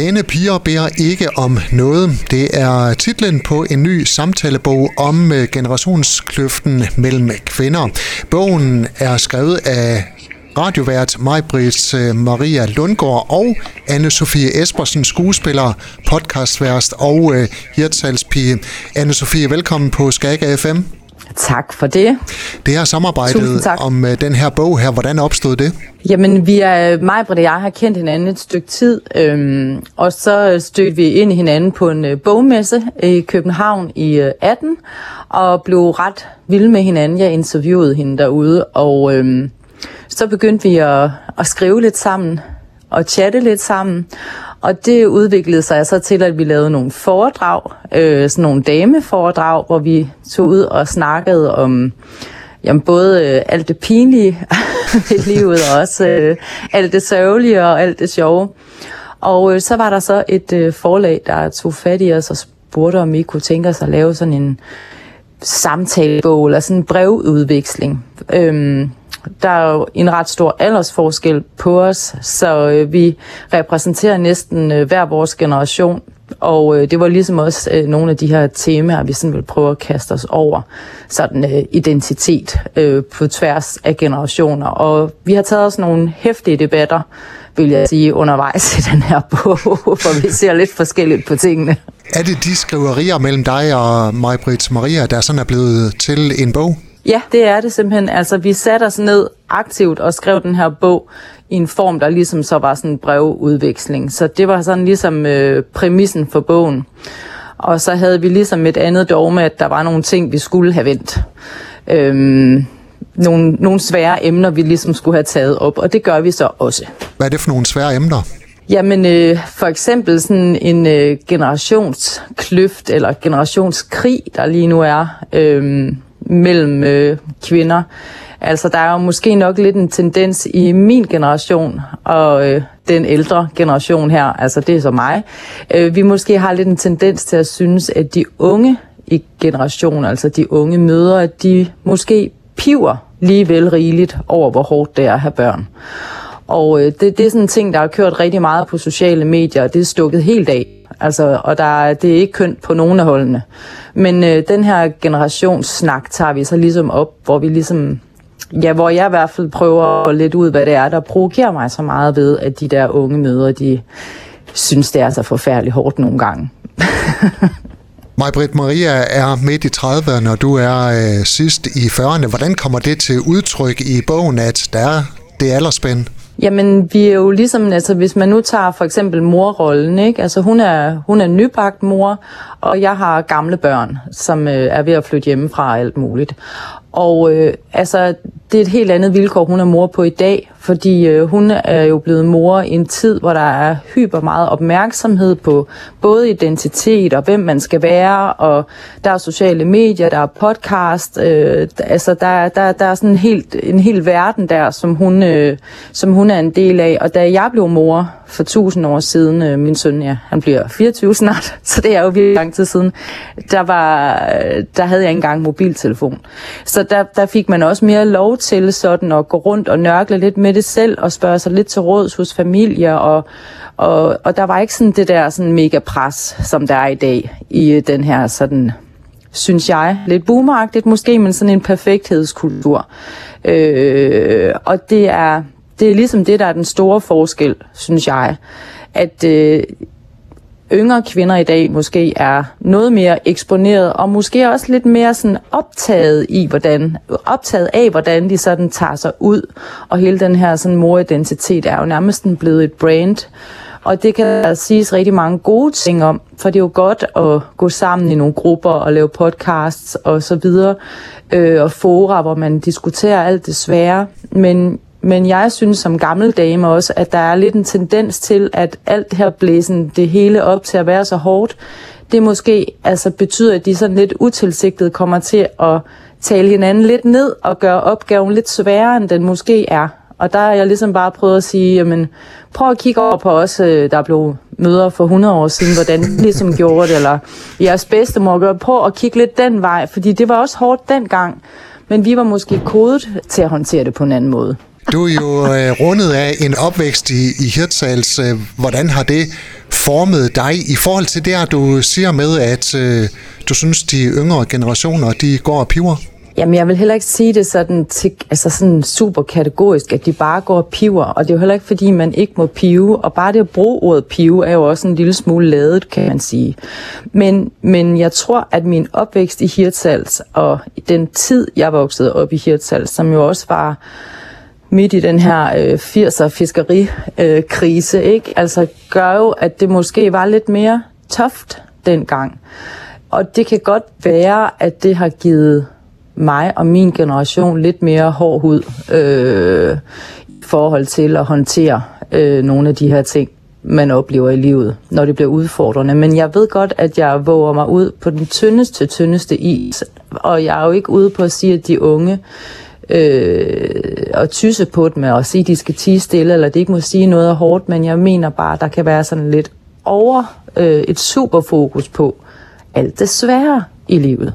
Pæne piger beder ikke om noget. Det er titlen på en ny samtalebog om øh, generationskløften mellem kvinder. Bogen er skrevet af radiovært Majbrit øh, Maria Lundgaard og anne Sofie Espersen, skuespiller, podcastværst og øh, uh, hirtsalspige. anne Sofie, velkommen på Skag FM. Tak for det. Det her samarbejde om uh, den her bog her, hvordan opstod det? Jamen, vi er, mig og jeg har kendt hinanden et stykke tid, øhm, og så stødte vi ind i hinanden på en uh, bogmesse i København i uh, 18, og blev ret vilde med hinanden. Jeg interviewede hende derude, og øhm, så begyndte vi at, at skrive lidt sammen og chatte lidt sammen. Og det udviklede sig så til, at vi lavede nogle foredrag, øh, sådan nogle dameforedrag, hvor vi tog ud og snakkede om jamen, både øh, alt det pinlige i livet, og også øh, alt det sørgelige og alt det sjove. Og øh, så var der så et øh, forlag, der tog fat i os og spurgte, om vi kunne tænke os at lave sådan en samtalebog, eller sådan en brevudveksling. Øhm, der er jo en ret stor aldersforskel på os, så øh, vi repræsenterer næsten øh, hver vores generation. Og øh, det var ligesom også øh, nogle af de her temaer, vi sådan vil prøve at kaste os over. Sådan øh, identitet øh, på tværs af generationer. Og vi har taget os nogle hæftige debatter, vil jeg sige, undervejs i den her bog, for vi ser lidt forskelligt på tingene. Er det de skriverier mellem dig og Majbrit Maria, der sådan er blevet til en bog? Ja, det er det simpelthen. Altså, vi satte os ned aktivt og skrev den her bog i en form, der ligesom så var sådan en brevudveksling. Så det var sådan ligesom øh, præmissen for bogen. Og så havde vi ligesom et andet dogme, at der var nogle ting, vi skulle have vendt. Øhm, nogle, nogle svære emner, vi ligesom skulle have taget op, og det gør vi så også. Hvad er det for nogle svære emner? Jamen, øh, for eksempel sådan en øh, generationskløft eller generationskrig, der lige nu er. Øh, mellem øh, kvinder. Altså, der er jo måske nok lidt en tendens i min generation og øh, den ældre generation her, altså det er så mig, øh, vi måske har lidt en tendens til at synes, at de unge i generationen, altså de unge mødre, de måske piver lige vel rigeligt over, hvor hårdt det er at have børn. Og øh, det, det er sådan en ting, der har kørt rigtig meget på sociale medier, og det er stukket helt af. Altså, og der, det er ikke kønt på nogen af holdene. Men øh, den her generationssnak tager vi så ligesom op, hvor vi ligesom Ja, hvor jeg i hvert fald prøver at lidt ud, hvad det er, der provokerer mig så meget ved, at de der unge møder, de synes, det er så forfærdeligt hårdt nogle gange. Majbrit Maria er midt i 30'erne, og du er øh, sidst i 40'erne. Hvordan kommer det til udtryk i bogen, at der er det aldersspænd? Jamen, vi er jo ligesom, altså hvis man nu tager for eksempel morrollen, ikke? Altså hun er, hun er nybagt mor, og jeg har gamle børn, som øh, er ved at flytte hjemmefra og alt muligt. Og øh, altså, det er et helt andet vilkår, hun er mor på i dag, fordi øh, hun er jo blevet mor i en tid, hvor der er hyper meget opmærksomhed på både identitet og hvem man skal være, og der er sociale medier, der er podcast, øh, altså der, der, der er sådan en helt, en hel verden der, som hun, øh, som hun er en del af. Og da jeg blev mor for tusind år siden, øh, min søn, ja, han bliver 24 snart, så det er jo virkelig lang tid siden, der, var, øh, der havde jeg ikke engang mobiltelefon. Så der, der fik man også mere lov til sådan at gå rundt og nørkle lidt med det selv, og spørge sig lidt til råds hos familier, og, og, og der var ikke sådan det der sådan mega pres, som der er i dag i øh, den her sådan synes jeg, lidt boomeragtigt måske, men sådan en perfekthedskultur. Øh, og det er, det er ligesom det, der er den store forskel, synes jeg. At øh, yngre kvinder i dag måske er noget mere eksponeret, og måske også lidt mere sådan optaget i, hvordan, optaget af, hvordan de sådan tager sig ud. Og hele den her sådan moridentitet er jo nærmest blevet et brand. Og det kan der siges rigtig mange gode ting om, for det er jo godt at gå sammen i nogle grupper og lave podcasts og så videre, øh, og fora, hvor man diskuterer alt det svære. Men men jeg synes som gammel dame også, at der er lidt en tendens til, at alt det her blæsen, det hele op til at være så hårdt, det måske altså betyder, at de sådan lidt utilsigtet kommer til at tale hinanden lidt ned og gøre opgaven lidt sværere, end den måske er. Og der har jeg ligesom bare prøvet at sige, jamen, prøv at kigge over på os, øh, der blev møder for 100 år siden, hvordan de ligesom gjorde det, eller jeres bedstemor gør. Prøv at kigge lidt den vej, fordi det var også hårdt dengang, men vi var måske kodet til at håndtere det på en anden måde. Du er jo øh, rundet af en opvækst i, i Hirtshals. Øh, hvordan har det formet dig i forhold til det, du siger med, at øh, du synes, de yngre generationer, de går og piver? Jamen, jeg vil heller ikke sige det sådan, til, altså sådan super kategorisk, at de bare går og piver. Og det er jo heller ikke, fordi man ikke må pive. Og bare det at bruge ordet pive er jo også en lille smule ladet, kan man sige. Men, men jeg tror, at min opvækst i Hirtshals og den tid, jeg voksede op i Hirtshals, som jo også var midt i den her øh, 80'er fiskerikrise, øh, ikke? Altså gør jo, at det måske var lidt mere toft dengang. Og det kan godt være, at det har givet mig og min generation lidt mere hård hud øh, i forhold til at håndtere øh, nogle af de her ting, man oplever i livet, når det bliver udfordrende. Men jeg ved godt, at jeg våger mig ud på den tyndeste, tyndeste is, og jeg er jo ikke ude på at sige, at de unge øh, og tysse på dem og sige, at de skal tige stille, eller de ikke må sige noget hårdt, men jeg mener bare, at der kan være sådan lidt over øh, et superfokus på alt det svære i livet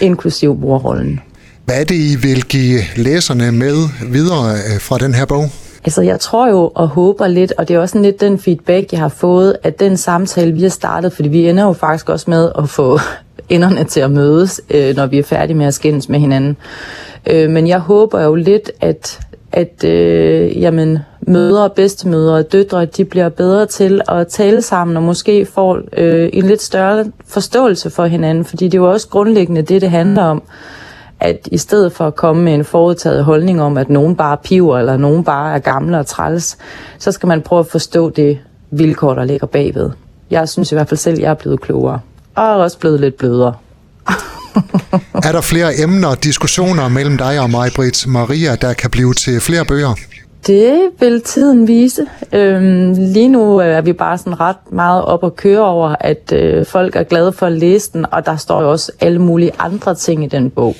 inklusiv morrollen. Hvad er det, I vil give læserne med videre øh, fra den her bog? Altså, jeg tror jo og håber lidt, og det er også lidt den feedback, jeg har fået, at den samtale, vi har startet, fordi vi ender jo faktisk også med at få enderne til at mødes, øh, når vi er færdige med at skændes med hinanden. Øh, men jeg håber jo lidt, at, at øh, jamen, mødre, og bedstemødre og døtre, de bliver bedre til at tale sammen og måske får øh, en lidt større forståelse for hinanden, fordi det er jo også grundlæggende det, det handler om, at i stedet for at komme med en forudtaget holdning om, at nogen bare piver, eller nogen bare er gamle og træls, så skal man prøve at forstå det vilkår, der ligger bagved. Jeg synes i hvert fald selv, at jeg er blevet klogere, og er også blevet lidt blødere. er der flere emner og diskussioner mellem dig og mig, Britt Maria, der kan blive til flere bøger? Det vil tiden vise. Øhm, lige nu er vi bare sådan ret meget op at køre over, at øh, folk er glade for at læse den, og der står jo også alle mulige andre ting i den bog.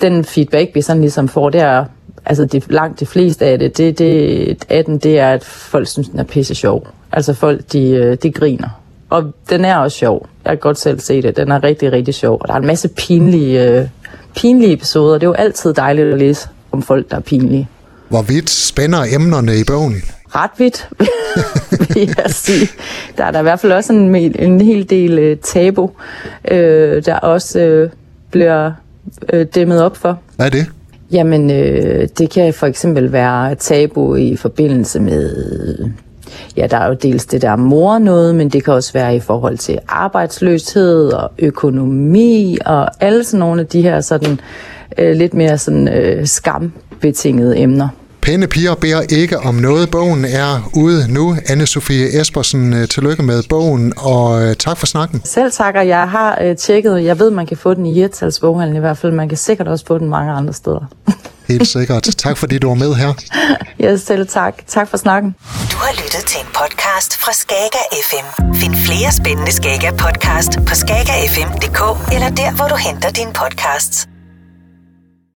Den feedback, vi sådan ligesom får, det er, altså det, langt de fleste af det, det, det, af den, det er, at folk synes, den er pisse sjov. Altså folk, de, øh, de griner. Og den er også sjov. Jeg kan godt selv se det. Den er rigtig, rigtig sjov. Og der er en masse pinlige, øh, pinlige episoder. Det er jo altid dejligt at læse om folk, der er pinlige. Hvor vidt spænder emnerne i bogen? Ret vidt, vil jeg sige. Der er der i hvert fald også en, en hel del uh, tabu, øh, der også øh, bliver øh, dæmmet op for. Hvad er det? Jamen, øh, det kan for eksempel være tabu i forbindelse med... Ja, der er jo dels det der mor noget, men det kan også være i forhold til arbejdsløshed og økonomi og alle sådan nogle af de her sådan øh, lidt mere sådan øh, skambetingede emner. Pæne piger beder ikke om noget. Bogen er ude nu. anne Sofie Espersen, øh, tillykke med bogen, og øh, tak for snakken. Selv takker. Jeg har øh, tjekket. Jeg ved, man kan få den i Hirtals boghandel i hvert fald. Man kan sikkert også få den mange andre steder. Helt sikkert. Tak fordi du var med her. Ja, selv tak. Tak for snakken. Du har lyttet til en podcast fra Skager FM. Find flere spændende Skager podcast på skagerfm.dk eller der, hvor du henter dine podcasts.